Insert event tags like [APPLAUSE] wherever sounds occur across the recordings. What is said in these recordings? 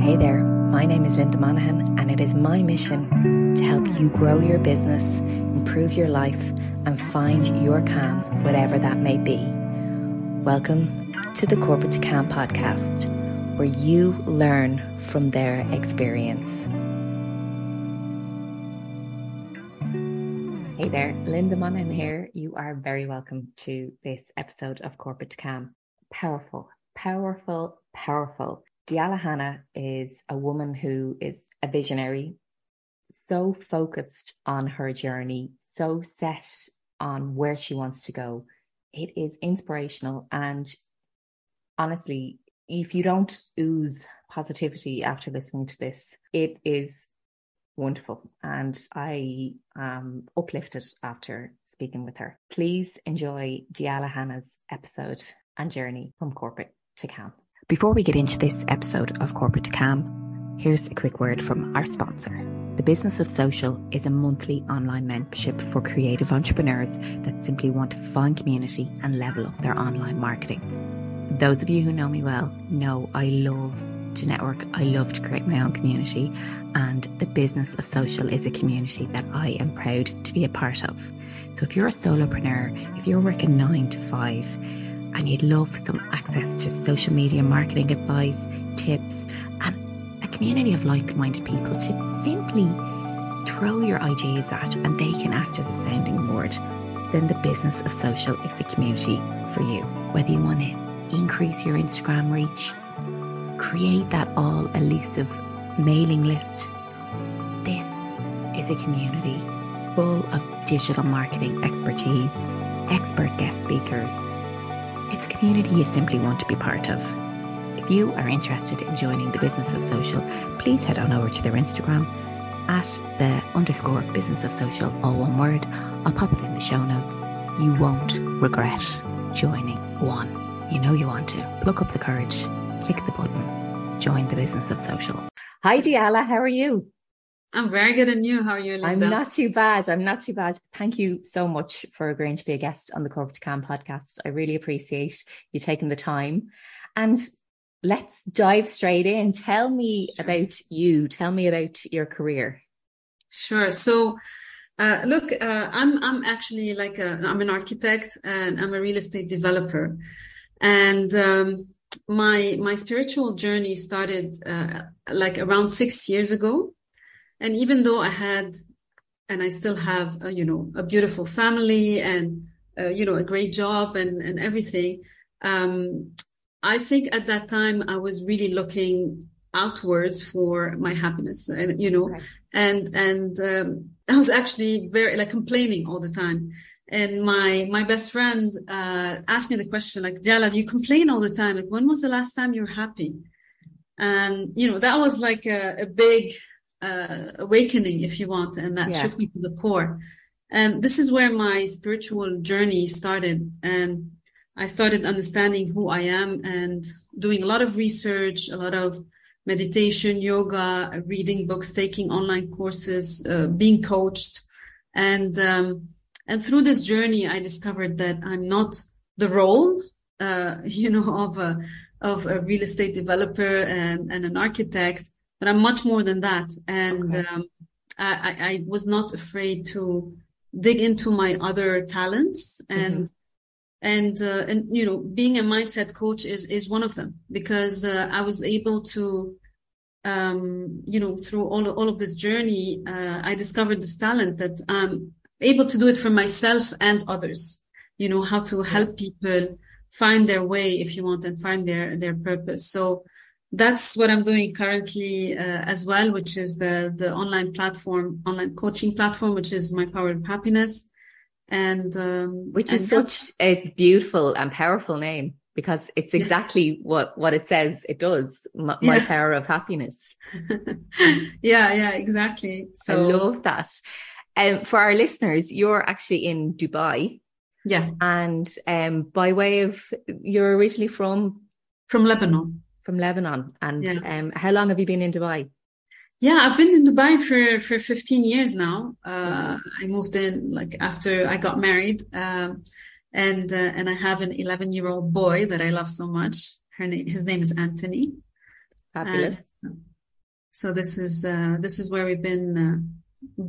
Hey there, my name is Linda Monaghan, and it is my mission to help you grow your business, improve your life, and find your calm, whatever that may be. Welcome to the Corporate to Calm podcast, where you learn from their experience. Hey there, Linda Monaghan here. You are very welcome to this episode of Corporate to Calm. Powerful, powerful, powerful Diala Hanna is a woman who is a visionary, so focused on her journey, so set on where she wants to go. It is inspirational. And honestly, if you don't ooze positivity after listening to this, it is wonderful. And I am uplifted after speaking with her. Please enjoy Diala Hanna's episode and journey from corporate to calm. Before we get into this episode of Corporate Calm, here's a quick word from our sponsor. The Business of Social is a monthly online membership for creative entrepreneurs that simply want to find community and level up their online marketing. Those of you who know me well know I love to network, I love to create my own community, and the Business of Social is a community that I am proud to be a part of. So if you're a solopreneur, if you're working nine to five, and you'd love some access to social media marketing advice, tips, and a community of like minded people to simply throw your ideas at and they can act as a sounding board, then the business of social is the community for you. Whether you want to increase your Instagram reach, create that all elusive mailing list, this is a community full of digital marketing expertise, expert guest speakers it's a community you simply want to be part of. If you are interested in joining the business of social, please head on over to their Instagram at the underscore business of social, all one word. I'll pop it in the show notes. You won't regret joining one. You know you want to. Look up the courage, click the button, join the business of social. Hi, Diala. How are you? I'm very good. And you? How are you, Linda? I'm not too bad. I'm not too bad. Thank you so much for agreeing to be a guest on the Corporate Calm podcast. I really appreciate you taking the time. And let's dive straight in. Tell me about you. Tell me about your career. Sure. So, uh, look, uh, I'm I'm actually like a I'm an architect and I'm a real estate developer, and um, my my spiritual journey started uh, like around six years ago and even though I had, and I still have, a, you know, a beautiful family and, uh, you know, a great job and, and everything, um, I think at that time I was really looking outwards for my happiness and, you know, and, and, um, I was actually very like complaining all the time. And my, my best friend, uh, asked me the question, like, Diala, do you complain all the time. Like, when was the last time you were happy? And, you know, that was like a, a big, uh, awakening, if you want, and that yeah. shook me to the core. And this is where my spiritual journey started. And I started understanding who I am and doing a lot of research, a lot of meditation, yoga, reading books, taking online courses, uh, being coached. And, um, and through this journey, I discovered that I'm not the role, uh, [LAUGHS] you know, of a, of a real estate developer and, and an architect, but I'm much more than that. And okay. um, I, I, was not afraid to dig into my other talents and mm-hmm. and uh, and you know being a mindset coach is is one of them because uh, I was able to um, you know through all of, all of this journey uh, I discovered this talent that I'm able to do it for myself and others. You know how to help people find their way if you want and find their their purpose. So that's what I'm doing currently uh, as well, which is the the online platform, online coaching platform, which is my power of happiness, and um, which is and such a beautiful and powerful name because it's exactly yeah. what what it says it does. My, yeah. my power of happiness. [LAUGHS] yeah, yeah, exactly. So I love that. Um, for our listeners, you're actually in Dubai. Yeah, and um, by way of you're originally from from Lebanon from Lebanon. And yeah. um, how long have you been in Dubai? Yeah, I've been in Dubai for, for 15 years now. Uh, I moved in like after I got married. Um, and, uh, and I have an 11 year old boy that I love so much. Her name, his name is Anthony. Fabulous. And, So this is uh, this is where we've been uh,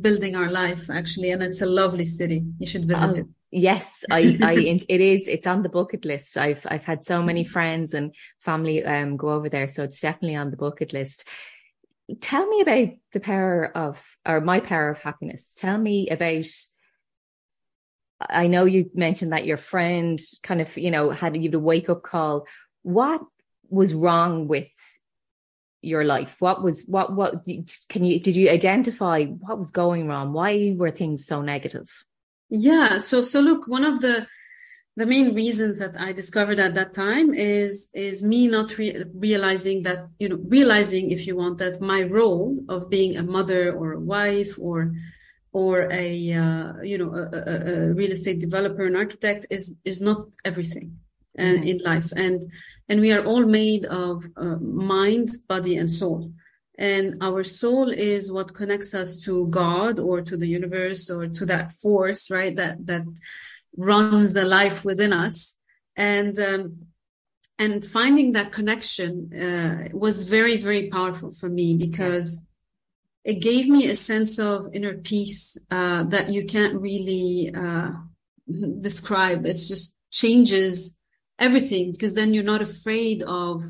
building our life actually, and it's a lovely city. You should visit oh, it. Yes, I, I, [LAUGHS] it is. It's on the bucket list. I've, I've had so many friends and family um go over there, so it's definitely on the bucket list. Tell me about the power of, or my power of happiness. Tell me about I know you mentioned that your friend kind of, you know, had you a wake up call. What was wrong with your life? What was what what can you did you identify what was going wrong? Why were things so negative? Yeah, so so look, one of the the main reasons that I discovered at that time is is me not re- realizing that you know realizing if you want that my role of being a mother or a wife or or a uh, you know a, a, a, real estate developer and architect is is not everything uh, mm-hmm. in life and and we are all made of uh, mind body and soul and our soul is what connects us to god or to the universe or to that force right that that runs the life within us and um, and finding that connection uh, was very very powerful for me because it gave me a sense of inner peace uh, that you can't really uh, describe. It just changes everything because then you're not afraid of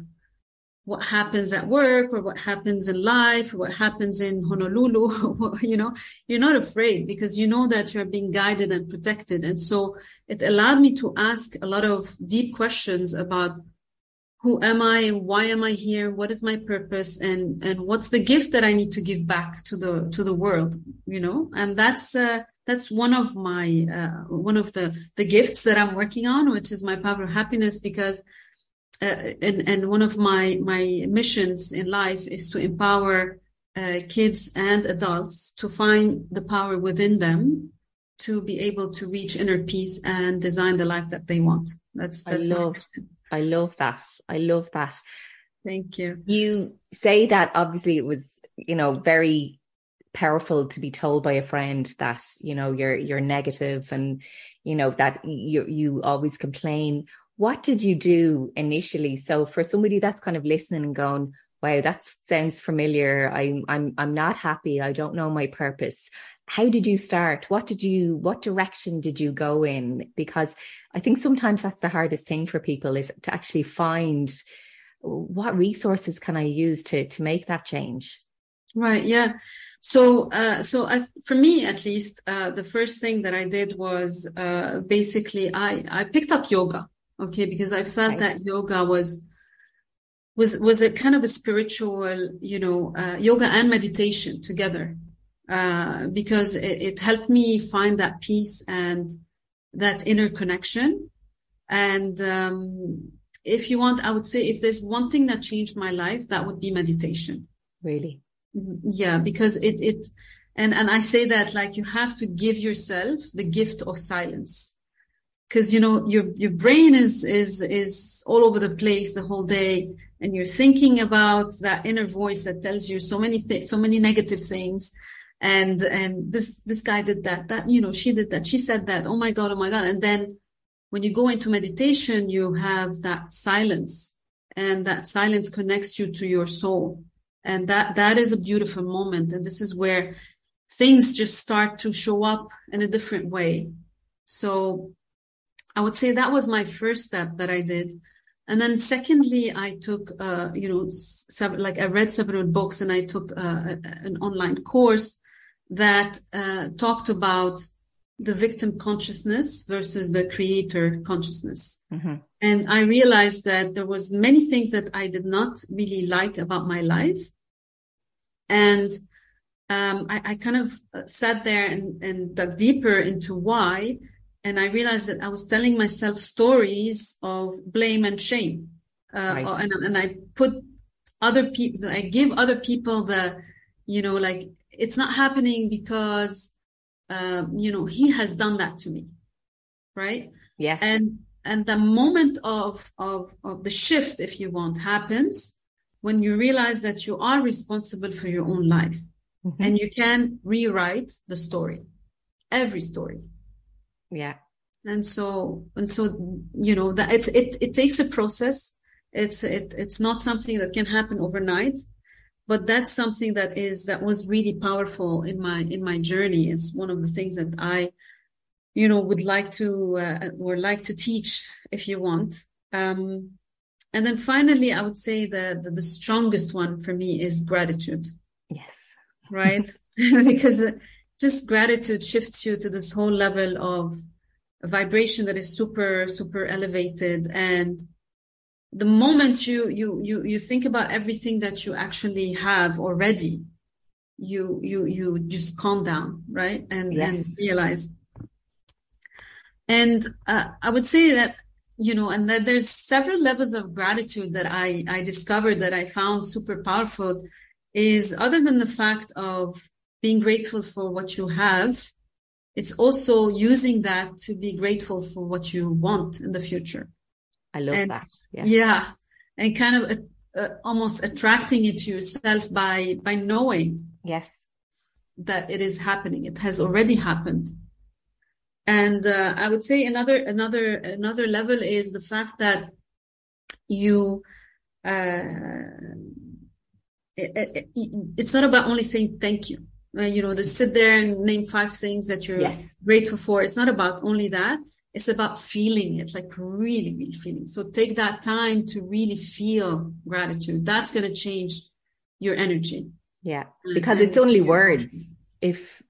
what happens at work or what happens in life or what happens in Honolulu. [LAUGHS] you know, you're not afraid because you know that you're being guided and protected. And so it allowed me to ask a lot of deep questions about who am I? And why am I here? What is my purpose? And, and what's the gift that I need to give back to the, to the world, you know? And that's, uh, that's one of my, uh, one of the, the gifts that I'm working on, which is my power of happiness because, uh, and, and one of my, my missions in life is to empower, uh, kids and adults to find the power within them to be able to reach inner peace and design the life that they want. That's, that's I love, I love that. I love that. Thank you. You say that obviously it was, you know, very powerful to be told by a friend that, you know, you're you're negative and, you know, that you you always complain. What did you do initially? So for somebody that's kind of listening and going, wow, that sounds familiar. I'm I'm I'm not happy. I don't know my purpose how did you start what did you what direction did you go in because i think sometimes that's the hardest thing for people is to actually find what resources can i use to to make that change right yeah so uh so I, for me at least uh the first thing that i did was uh basically i i picked up yoga okay because i felt okay. that yoga was was was a kind of a spiritual you know uh, yoga and meditation together uh, because it, it, helped me find that peace and that inner connection. And um, if you want, I would say if there's one thing that changed my life, that would be meditation. Really? Mm-hmm. Yeah, because it it and and I say that like you have to give yourself the gift of silence. Because you know your your brain is is is all over the place the whole day, and you're thinking about that inner voice that tells you so many things, so many negative things, and and this this guy did that that you know she did that she said that oh my god oh my god. And then when you go into meditation you have that silence and that silence connects you to your soul. And that that is a beautiful moment and this is where things just start to show up in a different way. So i would say that was my first step that i did and then secondly i took uh, you know seven, like i read several books and i took uh, an online course that uh, talked about the victim consciousness versus the creator consciousness. Mm-hmm. And I realized that there was many things that I did not really like about my life. And um, I, I, kind of uh, sat there and, and dug deeper into why. And I realized that I was telling myself stories of blame and shame. Uh, nice. and, and I put other people, I give other people the, you know, like it's not happening because um, you know he has done that to me right yes and and the moment of of of the shift if you want happens when you realize that you are responsible for your own life mm-hmm. and you can rewrite the story every story yeah and so and so you know that it's it it takes a process it's it it's not something that can happen overnight but that's something that is that was really powerful in my in my journey. It's one of the things that I, you know, would like to uh, or like to teach if you want. Um, and then finally, I would say the, the the strongest one for me is gratitude. Yes. Right, [LAUGHS] [LAUGHS] because just gratitude shifts you to this whole level of vibration that is super super elevated. And the moment you you you you think about everything that you actually have already you you you just calm down right? And, yes. and realize. And uh, i would say that you know and that there's several levels of gratitude that i i discovered that i found super powerful is other than the fact of being grateful for what you have it's also using that to be grateful for what you want in the future I love and, that. Yeah. yeah. And kind of uh, uh, almost attracting it to yourself by, by knowing. Yes. That it is happening. It has already happened. And, uh, I would say another, another, another level is the fact that you, uh, it, it, it's not about only saying thank you. Uh, you know, just sit there and name five things that you're yes. grateful for. It's not about only that it's about feeling it, like really, really feeling. So take that time to really feel gratitude. That's going to change your energy. Yeah. Because and, it's only words. If,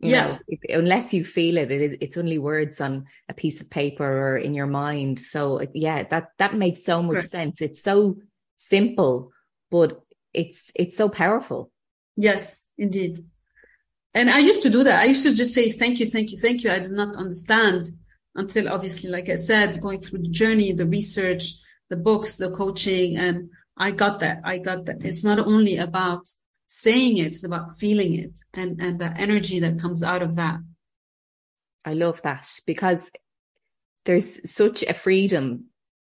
yeah. Know, if, unless you feel it, it is, it's only words on a piece of paper or in your mind. So yeah, that, that makes so much sense. It's so simple, but it's, it's so powerful. Yes, indeed. And I used to do that. I used to just say, thank you, thank you, thank you. I did not understand until obviously, like I said, going through the journey, the research, the books, the coaching, and I got that. I got that. It's not only about saying it, it's about feeling it and, and the energy that comes out of that. I love that because there's such a freedom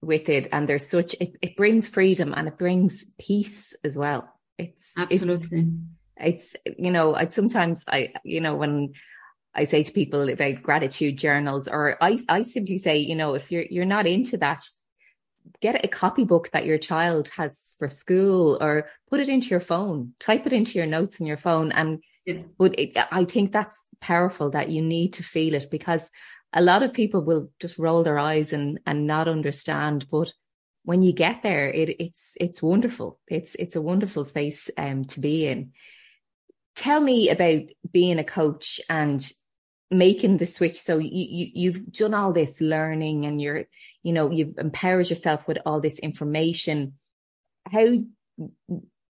with it and there's such, it, it brings freedom and it brings peace as well. It's absolutely, it's, it's you know, I sometimes I, you know, when I say to people about gratitude journals, or I, I simply say, you know, if you're you're not into that, get a copybook that your child has for school, or put it into your phone, type it into your notes in your phone, and yeah. but it, I think that's powerful that you need to feel it because a lot of people will just roll their eyes and and not understand, but when you get there, it, it's it's wonderful. It's it's a wonderful space um, to be in. Tell me about being a coach and making the switch. So you, you you've done all this learning and you're you know you've empowered yourself with all this information. How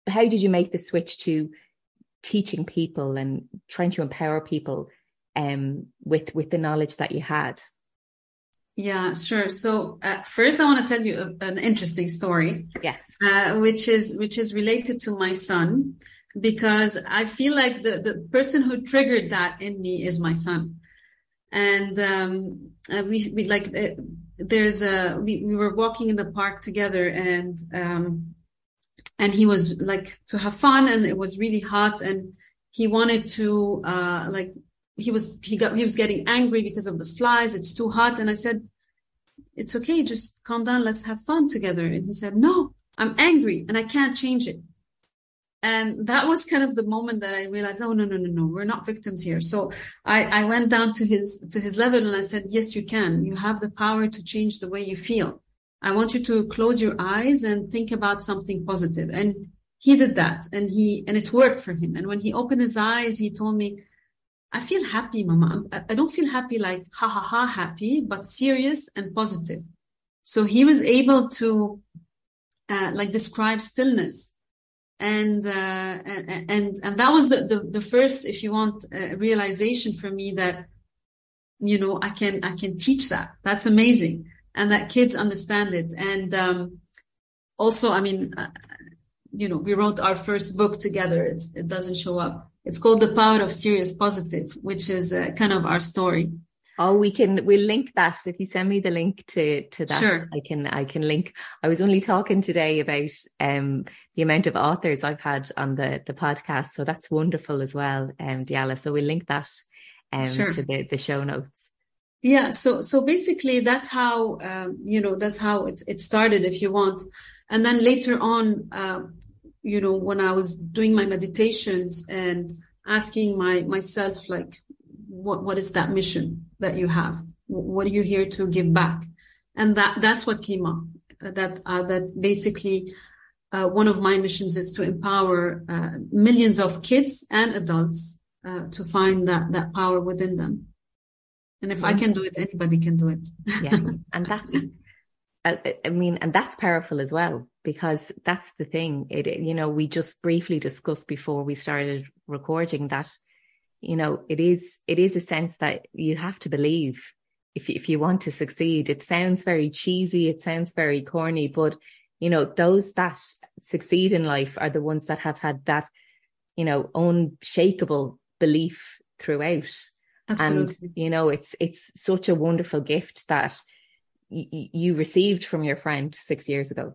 how did you make the switch to teaching people and trying to empower people um with with the knowledge that you had? Yeah sure. So uh, first i want to tell you a, an interesting story yes. uh, which is which is related to my son because I feel like the, the person who triggered that in me is my son. And, um, uh, we, we like, uh, there's a, we, we were walking in the park together and, um, and he was like to have fun and it was really hot and he wanted to, uh, like, he was, he got, he was getting angry because of the flies. It's too hot. And I said, it's okay. Just calm down. Let's have fun together. And he said, no, I'm angry and I can't change it. And that was kind of the moment that I realized, oh, no, no, no, no, we're not victims here. So I, I went down to his, to his level and I said, yes, you can. You have the power to change the way you feel. I want you to close your eyes and think about something positive. And he did that and he, and it worked for him. And when he opened his eyes, he told me, I feel happy, mama. I don't feel happy like ha ha ha happy, but serious and positive. So he was able to, uh, like describe stillness and uh, and and that was the, the, the first if you want uh, realization for me that you know i can i can teach that. That's amazing. And that kids understand it. And um, also i mean uh, you know we wrote our first book together. It's, it doesn't show up. It's called the power of serious positive which is uh, kind of our story Oh, we can we'll link that. If you send me the link to to that, sure. I can I can link. I was only talking today about um the amount of authors I've had on the the podcast. So that's wonderful as well, um Diala. So we'll link that um sure. to the, the show notes. Yeah, so so basically that's how um, you know that's how it it started if you want. And then later on uh, you know, when I was doing my meditations and asking my myself, like, what what is that mission that you have? What are you here to give back? And that that's what came up. That uh, that basically uh, one of my missions is to empower uh, millions of kids and adults uh, to find that that power within them. And if I can do it, anybody can do it. [LAUGHS] yes, and that's I mean, and that's powerful as well because that's the thing. It, you know, we just briefly discussed before we started recording that, you know, it is, it is a sense that you have to believe if, if you want to succeed. It sounds very cheesy. It sounds very corny, but you know, those that succeed in life are the ones that have had that, you know, unshakable belief throughout. Absolutely. And, you know, it's, it's such a wonderful gift that, you received from your friend six years ago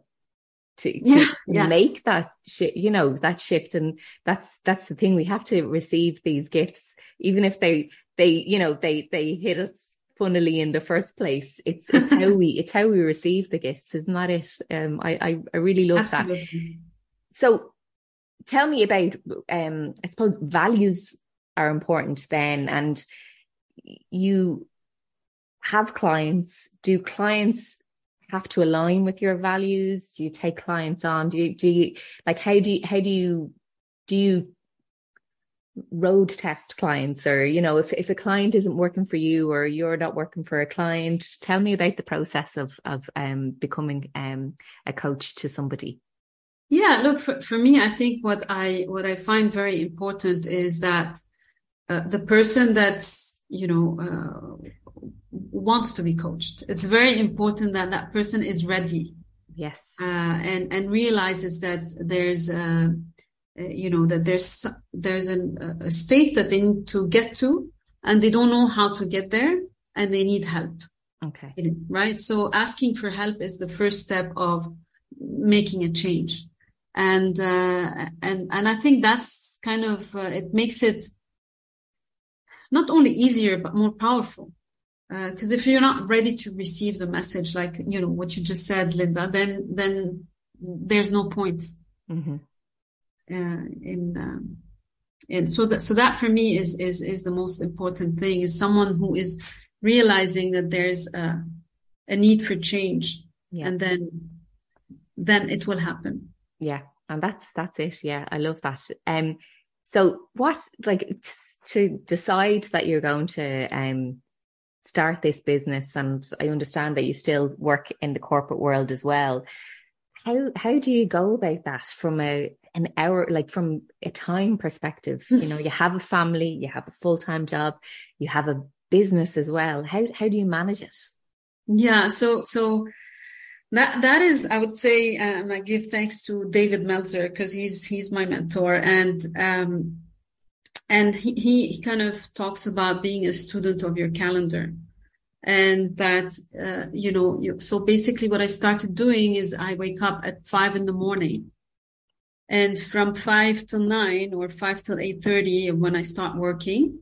to, [LAUGHS] to yeah, yeah. make that shift, you know, that shift. And that's, that's the thing. We have to receive these gifts, even if they, they, you know, they, they hit us funnily in the first place. It's, it's how [LAUGHS] we, it's how we receive the gifts. Isn't that it? Um, I, I, I really love Absolutely. that. So tell me about, um, I suppose values are important then. And you, have clients, do clients have to align with your values? Do you take clients on? Do you, do you, like, how do you, how do you, do you road test clients or, you know, if, if a client isn't working for you or you're not working for a client, tell me about the process of, of, um, becoming, um, a coach to somebody. Yeah, look, for, for me, I think what I, what I find very important is that, uh, the person that's, you know, uh, wants to be coached. It's very important that that person is ready. Yes. Uh, and, and realizes that there's, uh, you know, that there's, there's an, a state that they need to get to and they don't know how to get there and they need help. Okay. Right. So asking for help is the first step of making a change. And, uh, and, and I think that's kind of, uh, it makes it not only easier, but more powerful because uh, if you're not ready to receive the message like you know what you just said linda then then there's no point mm-hmm. uh, in um, and so that so that for me is is is the most important thing is someone who is realizing that there's a, a need for change yeah. and then then it will happen yeah and that's that's it yeah i love that um so what like to decide that you're going to um start this business and I understand that you still work in the corporate world as well. How how do you go about that from a an hour like from a time perspective? [LAUGHS] you know, you have a family, you have a full-time job, you have a business as well. How how do you manage it? Yeah, so so that that is i would say um, i give thanks to david meltzer because he's he's my mentor and um and he, he kind of talks about being a student of your calendar and that uh, you know you, so basically what i started doing is i wake up at five in the morning. And from five till nine or five till eight thirty when i start working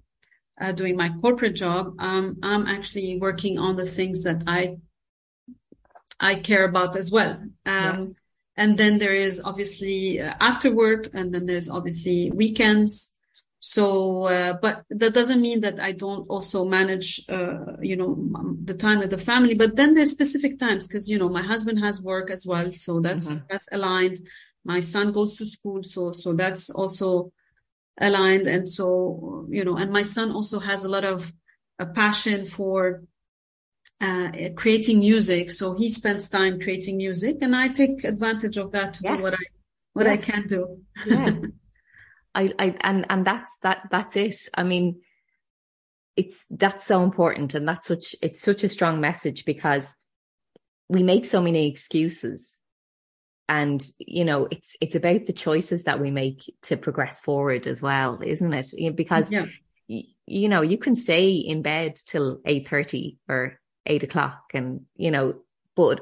uh, doing my corporate job um, i'm actually working on the things that i i care about as well. Um, yeah. and then there is obviously uh, after work and then there's obviously weekends so, uh, but that doesn't mean that I don't also manage, uh, you know, the time with the family. But then there's specific times because you know my husband has work as well, so that's mm-hmm. that's aligned. My son goes to school, so so that's also aligned. And so you know, and my son also has a lot of a passion for uh, creating music. So he spends time creating music, and I take advantage of that to yes. do what I what yes. I can do. Yeah. [LAUGHS] I, I, and, and that's, that, that's it. I mean, it's, that's so important. And that's such, it's such a strong message because we make so many excuses and you know it's it's about the choices that we make to progress forward as well isn't it because yeah. y- you know you can stay in bed till eight thirty or 8 o'clock and you know but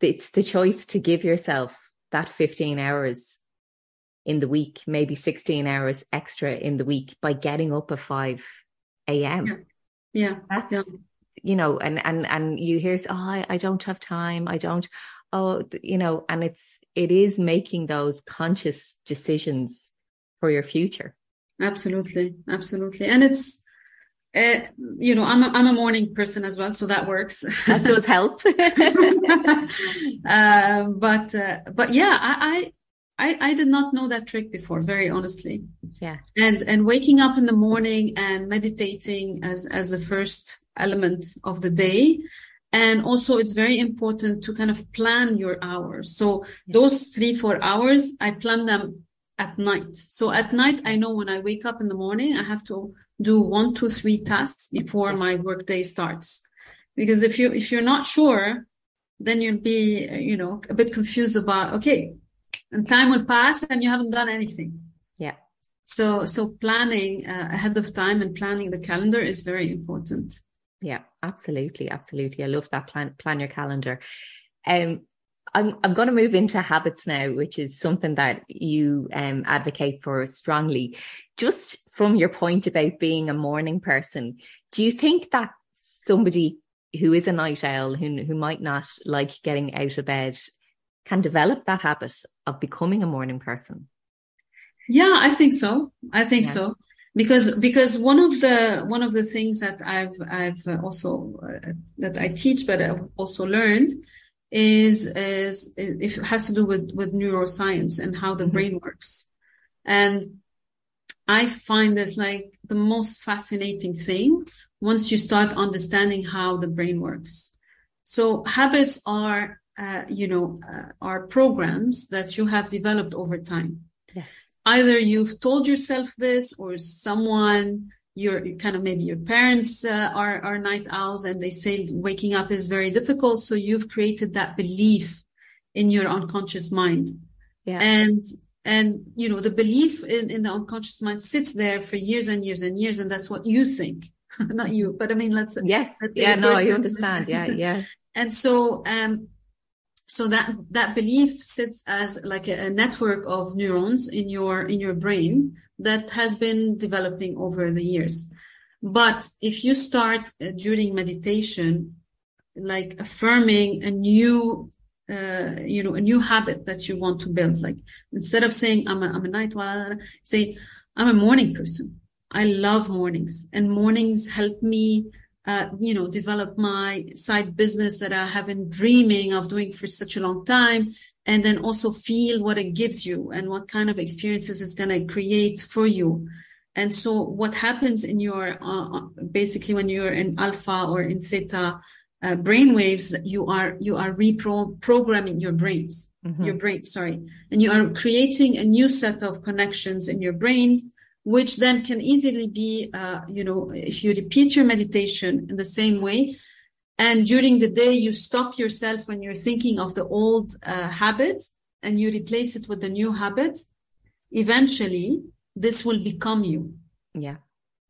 it's the choice to give yourself that 15 hours in the week, maybe 16 hours extra in the week by getting up at 5 a.m. Yeah. yeah. That's, yeah. you know, and, and, and you hear, oh, I, I don't have time. I don't, oh, you know, and it's, it is making those conscious decisions for your future. Absolutely. Absolutely. And it's, uh, you know, I'm a, I'm a morning person as well, so that works. That does help. [LAUGHS] uh, but, uh, but yeah, I, I, I did not know that trick before, very honestly. Yeah. And, and waking up in the morning and meditating as, as the first element of the day. And also it's very important to kind of plan your hours. So yeah. those three, four hours, I plan them at night. So at night, I know when I wake up in the morning, I have to do one, two, three tasks before my workday starts. Because if you, if you're not sure, then you'll be, you know, a bit confused about, okay, and time will pass and you haven't done anything. Yeah. So, so planning uh, ahead of time and planning the calendar is very important. Yeah, absolutely. Absolutely. I love that plan, plan your calendar. Um, I'm I'm going to move into habits now, which is something that you um, advocate for strongly. Just from your point about being a morning person, do you think that somebody who is a night owl, who who might not like getting out of bed, can develop that habit of becoming a morning person? Yeah, I think so. I think yeah. so because because one of the one of the things that I've I've also uh, that I teach, but I've also learned is is if it has to do with with neuroscience and how the mm-hmm. brain works and i find this like the most fascinating thing once you start understanding how the brain works so habits are uh, you know uh, are programs that you have developed over time. Yes. Either you've told yourself this or someone your kind of maybe your parents uh, are are night owls and they say waking up is very difficult. So you've created that belief in your unconscious mind. Yeah. And and you know the belief in, in the unconscious mind sits there for years and years and years and that's what you think. [LAUGHS] Not you but i mean let's yes. let's yeah no i understand. Yeah yeah. [LAUGHS] And so um so that that belief sits as like a, a, network of neurons in your in your brain that has been developing over the years. But if you start uh, during meditation like affirming a new uh, you know a new habit that you want to build like instead of saying i'm a, I'm a night owl say i'm a morning person. I love mornings and mornings help me uh, you know, develop my side business that I have been dreaming of doing for such a long time. And then also feel what it gives you and what kind of experiences it's going to create for you. And so what happens in your, uh, uh, basically when you're in alpha or in theta, uh, brain waves, you are, you are reprogramming your brains, mm-hmm. your brain, sorry, and you are creating a new set of connections in your brains which then can easily be, uh, you know, if you repeat your meditation in the same way, and during the day you stop yourself when you're thinking of the old uh, habit and you replace it with the new habit, eventually this will become you. Yeah.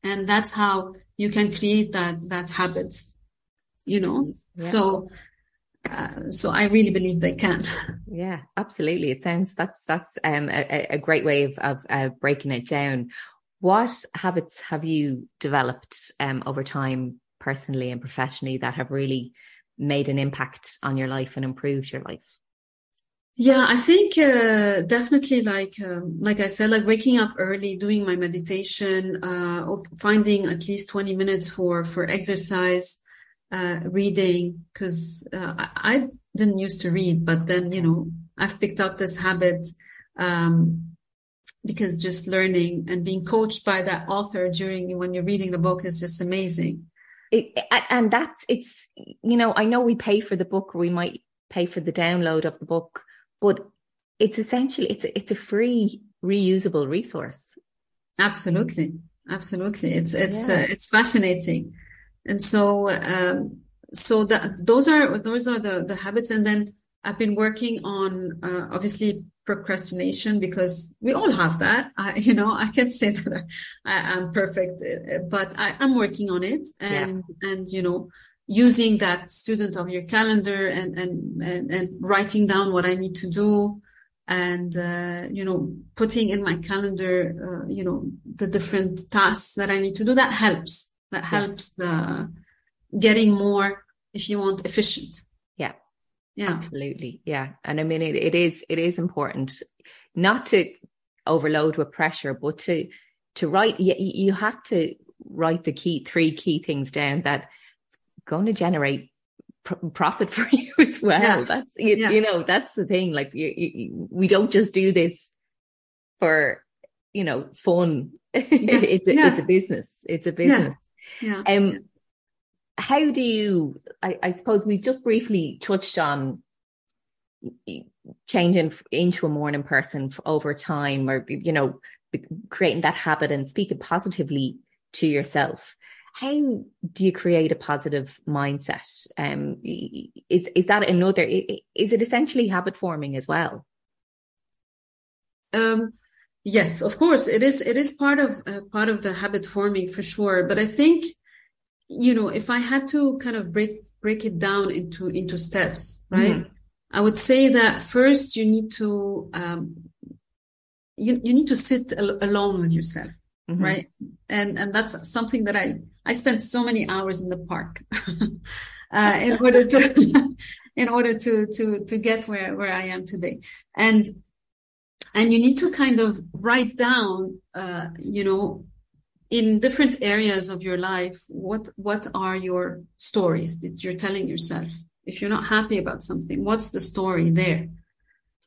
And that's how you can create that, that habit, you know? Yeah. So, uh, so I really believe they can. [LAUGHS] Yeah, absolutely. It sounds that's that's um, a, a great way of of uh, breaking it down. What habits have you developed um, over time, personally and professionally, that have really made an impact on your life and improved your life? Yeah, I think uh, definitely like um, like I said, like waking up early, doing my meditation, uh, finding at least twenty minutes for for exercise, uh, reading because uh, I, I, didn't used to read, but then you know I've picked up this habit um, because just learning and being coached by that author during when you're reading the book is just amazing. It, and that's it's you know I know we pay for the book, or we might pay for the download of the book, but it's essentially it's a, it's a free reusable resource. Absolutely, absolutely. It's it's yeah. uh, it's fascinating and so um, so that those are those are the the habits. And then i've been working on uh, obviously procrastination because we all have that. I [LAUGHS] you know i can't say [LAUGHS] that I, am perfect uh, but I, am working on it. And yeah. and you know using that student of your calendar and and and, and writing down what i need to do and uh, you know putting in my calendar uh, you know the different tasks that i need to do that helps that helps the getting more, if you want, efficient. Yeah. Yeah. Absolutely. Yeah. And I mean, it, it is, it is important not to overload with pressure, but to, to write, you, you have to write the key, three key things down that going to generate pr- profit [LAUGHS] for you as well. Yeah. That's, you, yeah. you, know, that's the thing. Like you, you, we don't just do this for, you know, fun. [LAUGHS] Yeah. it's a, it's a business. It's a business. Yeah. Um, how do you, I, I suppose we just briefly touched on changing into a morning person over time or, you know, creating that habit and speaking positively to yourself. How do you create a positive mindset? Um, is, is that another, is it essentially habit forming as well? Um, yes, of course it is. It is part of, uh, part of the habit forming for sure. But I think, you know, if I had to kind of break break it down into into steps, right? Mm-hmm. I would say that first you need to um, you you need to sit al- alone with yourself, mm-hmm. right? And and that's something that I I spent so many hours in the park [LAUGHS] uh, in order to [LAUGHS] in order to to to get where where I am today, and and you need to kind of write down, uh, you know, in different areas of your life what what are your stories that you're telling yourself? If you're not happy about something what's the story there?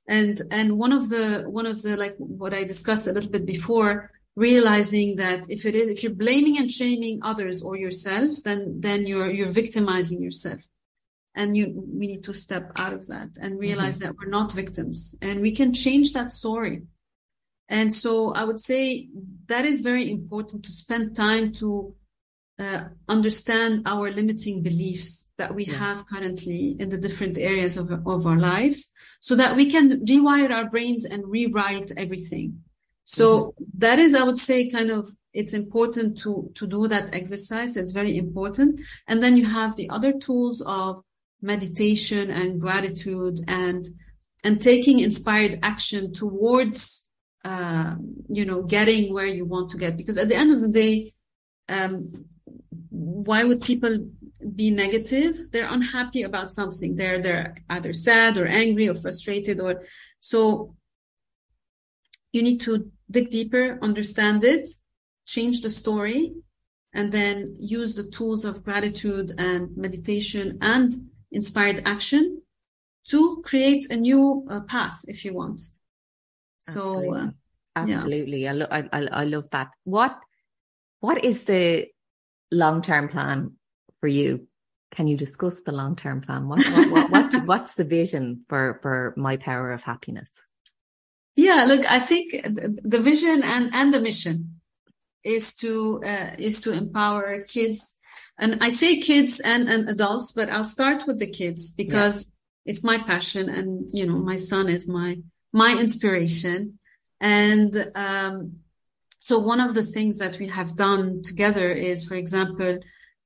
And and one of the one of the like what i discussed a little bit before realizing that if it is if you're blaming and shaming others or yourself then then you're you're victimizing yourself and you we need to step out of that and realize mm-hmm. that we're not victims and we can change that story and so I would say that is very important to spend time to uh, understand our limiting beliefs that we yeah. have currently in the different areas of, of our lives so that we can rewire our brains and rewrite everything. So mm-hmm. that is, I would say, kind of, it's important to, to do that exercise. It's very important. And then you have the other tools of meditation and gratitude and, and taking inspired action towards uh, you know, getting where you want to get. Because at the end of the day, um, why would people be negative? They're unhappy about something. They're they're either sad or angry or frustrated or so. You need to dig deeper, understand it, change the story, and then use the tools of gratitude and meditation and inspired action to create a new uh, path if you want. So absolutely, uh, absolutely. Yeah. I, lo- I, I I love that. What what is the long term plan for you? Can you discuss the long term plan? What, what, what, what [LAUGHS] what's the vision for for my power of happiness? Yeah, look, I think the vision and and the mission is to uh, is to empower kids, and I say kids and and adults, but I'll start with the kids because yeah. it's my passion, and you know, my son is my my inspiration. And um, so one of the things that we have done together is, for example,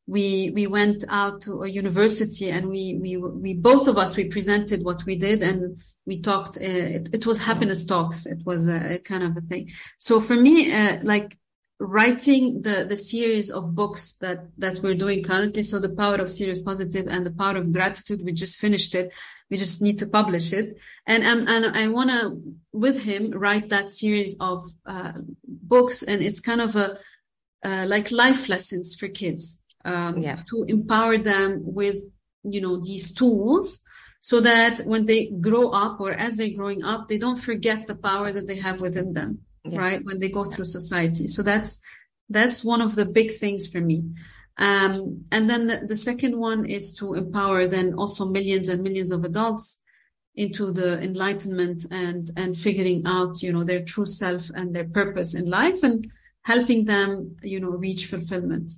we we went out to a university and we we we both of us we presented what we did and we talked. Uh, it, it, was happiness talks. It was a, a, kind of a thing. So for me, uh, like writing the the series of books that that we're doing currently. So the power of serious positive and the power of gratitude we just finished it. We just need to publish it. And um, and i want to with him write that series of uh, books. And it's kind of a uh, like life lessons for kids um, yeah. to empower them with you know these tools so that when they grow up or as they're growing up they don't forget the power that they have within them yes. right? When they go through society. So that's, that's one of the big things for me. Um, and then the, the, second one is to empower then also millions and millions of adults into the enlightenment and, and figuring out, you know, their true self and their purpose in life and helping them, you know, reach fulfillment.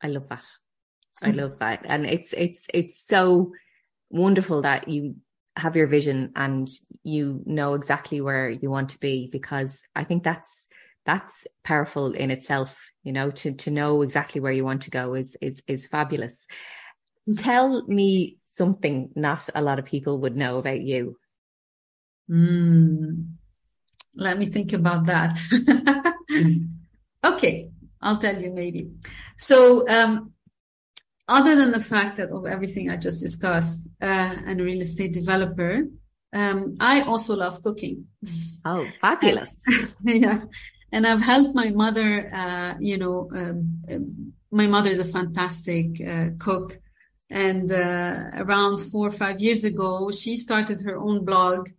I love that. I love that. And it's, it's, it's so wonderful that you have your vision and you know exactly where you want to be because I think that's that's powerful in itself you know to to know exactly where you want to go is is is fabulous. Tell me something not a lot of people would know about you. Mm, let me think about that. [LAUGHS] Okay. I'll tell you maybe. So um other than the fact that of everything I just discussed, uh, and a real estate developer, um, I also love cooking. Oh, [LAUGHS] fabulous! [LAUGHS] yeah, and I've helped my mother. Uh, you know, um, um, my mother is a fantastic uh, cook, and uh, around four or five years ago, she started her own blog,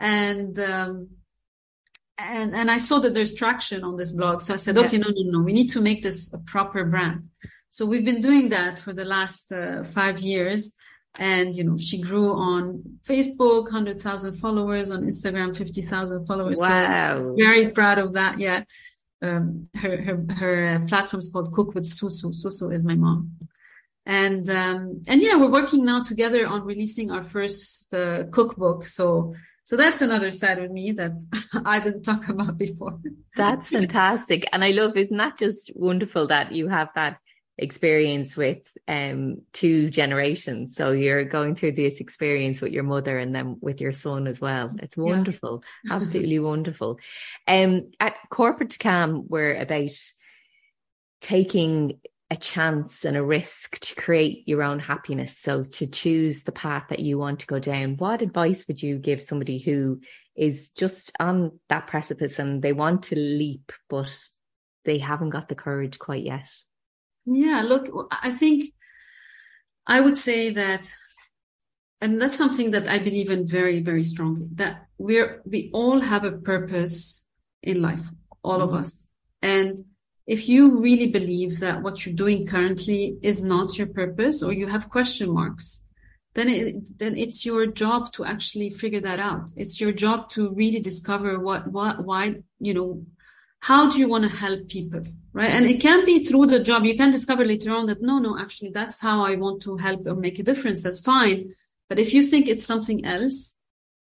and um, and and I saw that there's traction on this blog. So I said, yeah. okay, no, no, no, we need to make this a proper brand. So we've been doing that for the last uh, five years. And, you know, she grew on Facebook, 100,000 followers, on Instagram, 50,000 followers. Wow. So very proud of that. Yeah. Um, her, her, her uh, platform is called Cook with Susu. Susu is my mom. And, um, and yeah, we're working now together on releasing our first uh, cookbook. So so that's another side of me that [LAUGHS] I didn't talk [LAUGHS] about before. That's fantastic. And I love, isn't that just wonderful that you have that experience with um two generations so you're going through this experience with your mother and then with your son as well it's wonderful yeah. [LAUGHS] absolutely wonderful um at Corporate Calm we're about taking a chance and a risk to create your own happiness. So to choose the path that you want to go down, what advice would you give somebody who is just on that precipice and they want to leap, but they haven't got the courage quite yet? Yeah, look, I think I would say that, and that's something that I believe in very, very strongly, that we're, we all have a purpose in life, all mm-hmm. of us. And if you really believe that what you're doing currently is not your purpose or you have question marks, then it, then it's your job to actually figure that out. It's your job to really discover what, what, why, you know, how do you want to help people? Right. And it can be through the job. You can discover later on that no, no, actually that's how I want to help or make a difference. That's fine. But if you think it's something else,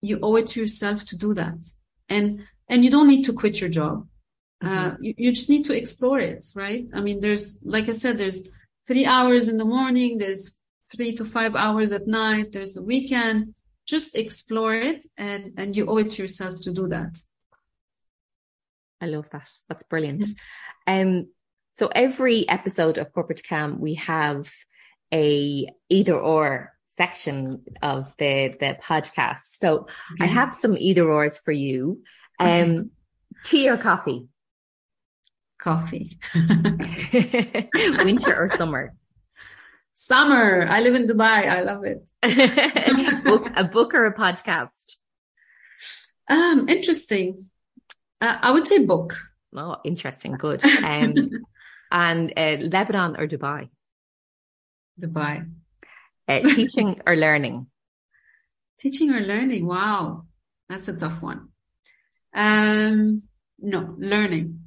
you owe it to yourself to do that. And, and you don't need to quit your job uh, you, you just need to explore it, right? I mean, there's, like I said, there's three hours in the morning, there's three to five hours at night, there's the weekend. Just explore it and, and you owe it to yourself to do that. I love that. That's brilliant. Um, so every episode of Corporate Calm, we have a either or section of the the podcast. So. I have some either ors for you. Um, tea or coffee? Coffee. [LAUGHS] Winter or summer? Summer. I live in Dubai. I love it. [LAUGHS] book, a book or a podcast? Um, interesting. Uh, I would say book. Oh, interesting. Good. Um, [LAUGHS] and uh, Lebanon or Dubai? Dubai. Uh, teaching or learning? [LAUGHS] Teaching or learning. Wow, that's a tough one. Um, no, learning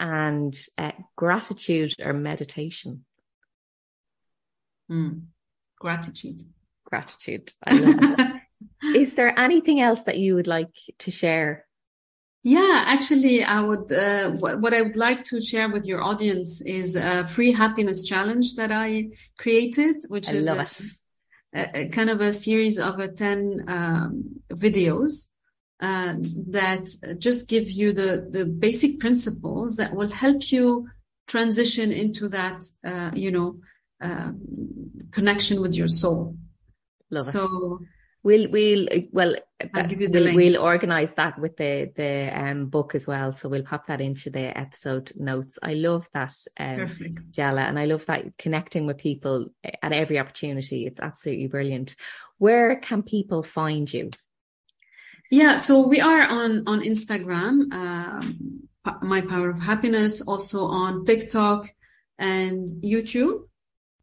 and uh, gratitude or meditation? Mm. Gratitude. Gratitude. I love it. [LAUGHS] Is there anything else that you would like to share? Yeah, actually, I would. Uh, what, what I would like to share with your audience is a free happiness challenge that I created, which I is a, a, kind of a series of a 10 um, videos uh, that just give you the, the basic principles that will help you transition into that, uh, you know, um, connection with your soul. Love so, it. We'll we'll well I'll give you the we'll, link. we'll organize that with the the um book as well. So we'll pop that into the episode notes. I love that um Jella and I love that connecting with people at every opportunity. It's absolutely brilliant. Where can people find you? Yeah, so we are on on Instagram, um, my power of happiness, also on TikTok and YouTube,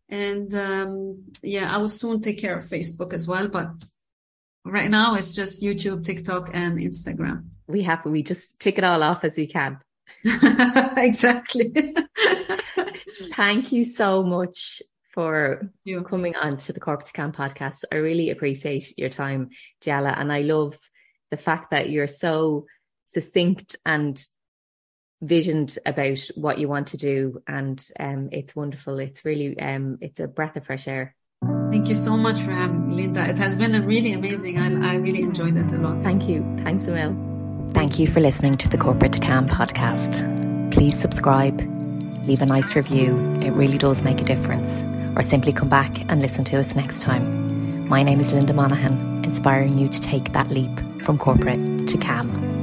and um, yeah, I will soon take care of Facebook as well, but right now it's just YouTube, TikTok, and Instagram. We have we just tick it all off as we can. [LAUGHS] exactly. [LAUGHS] Thank you so much for coming on to the Corporate Calm podcast. I really appreciate your time, Jella, and I love the fact that you're so succinct and visioned about what you want to do and um, it's wonderful it's really um, it's a breath of fresh air thank you so much for having me linda it has been really amazing I, I really enjoyed it a lot thank you thanks Emil thank you for listening to the Corporate Calm podcast please subscribe leave a nice review. It really does make a difference. Or simply come back and listen to us next time. My name is Linda Monaghan, inspiring you to take that leap from corporate to calm.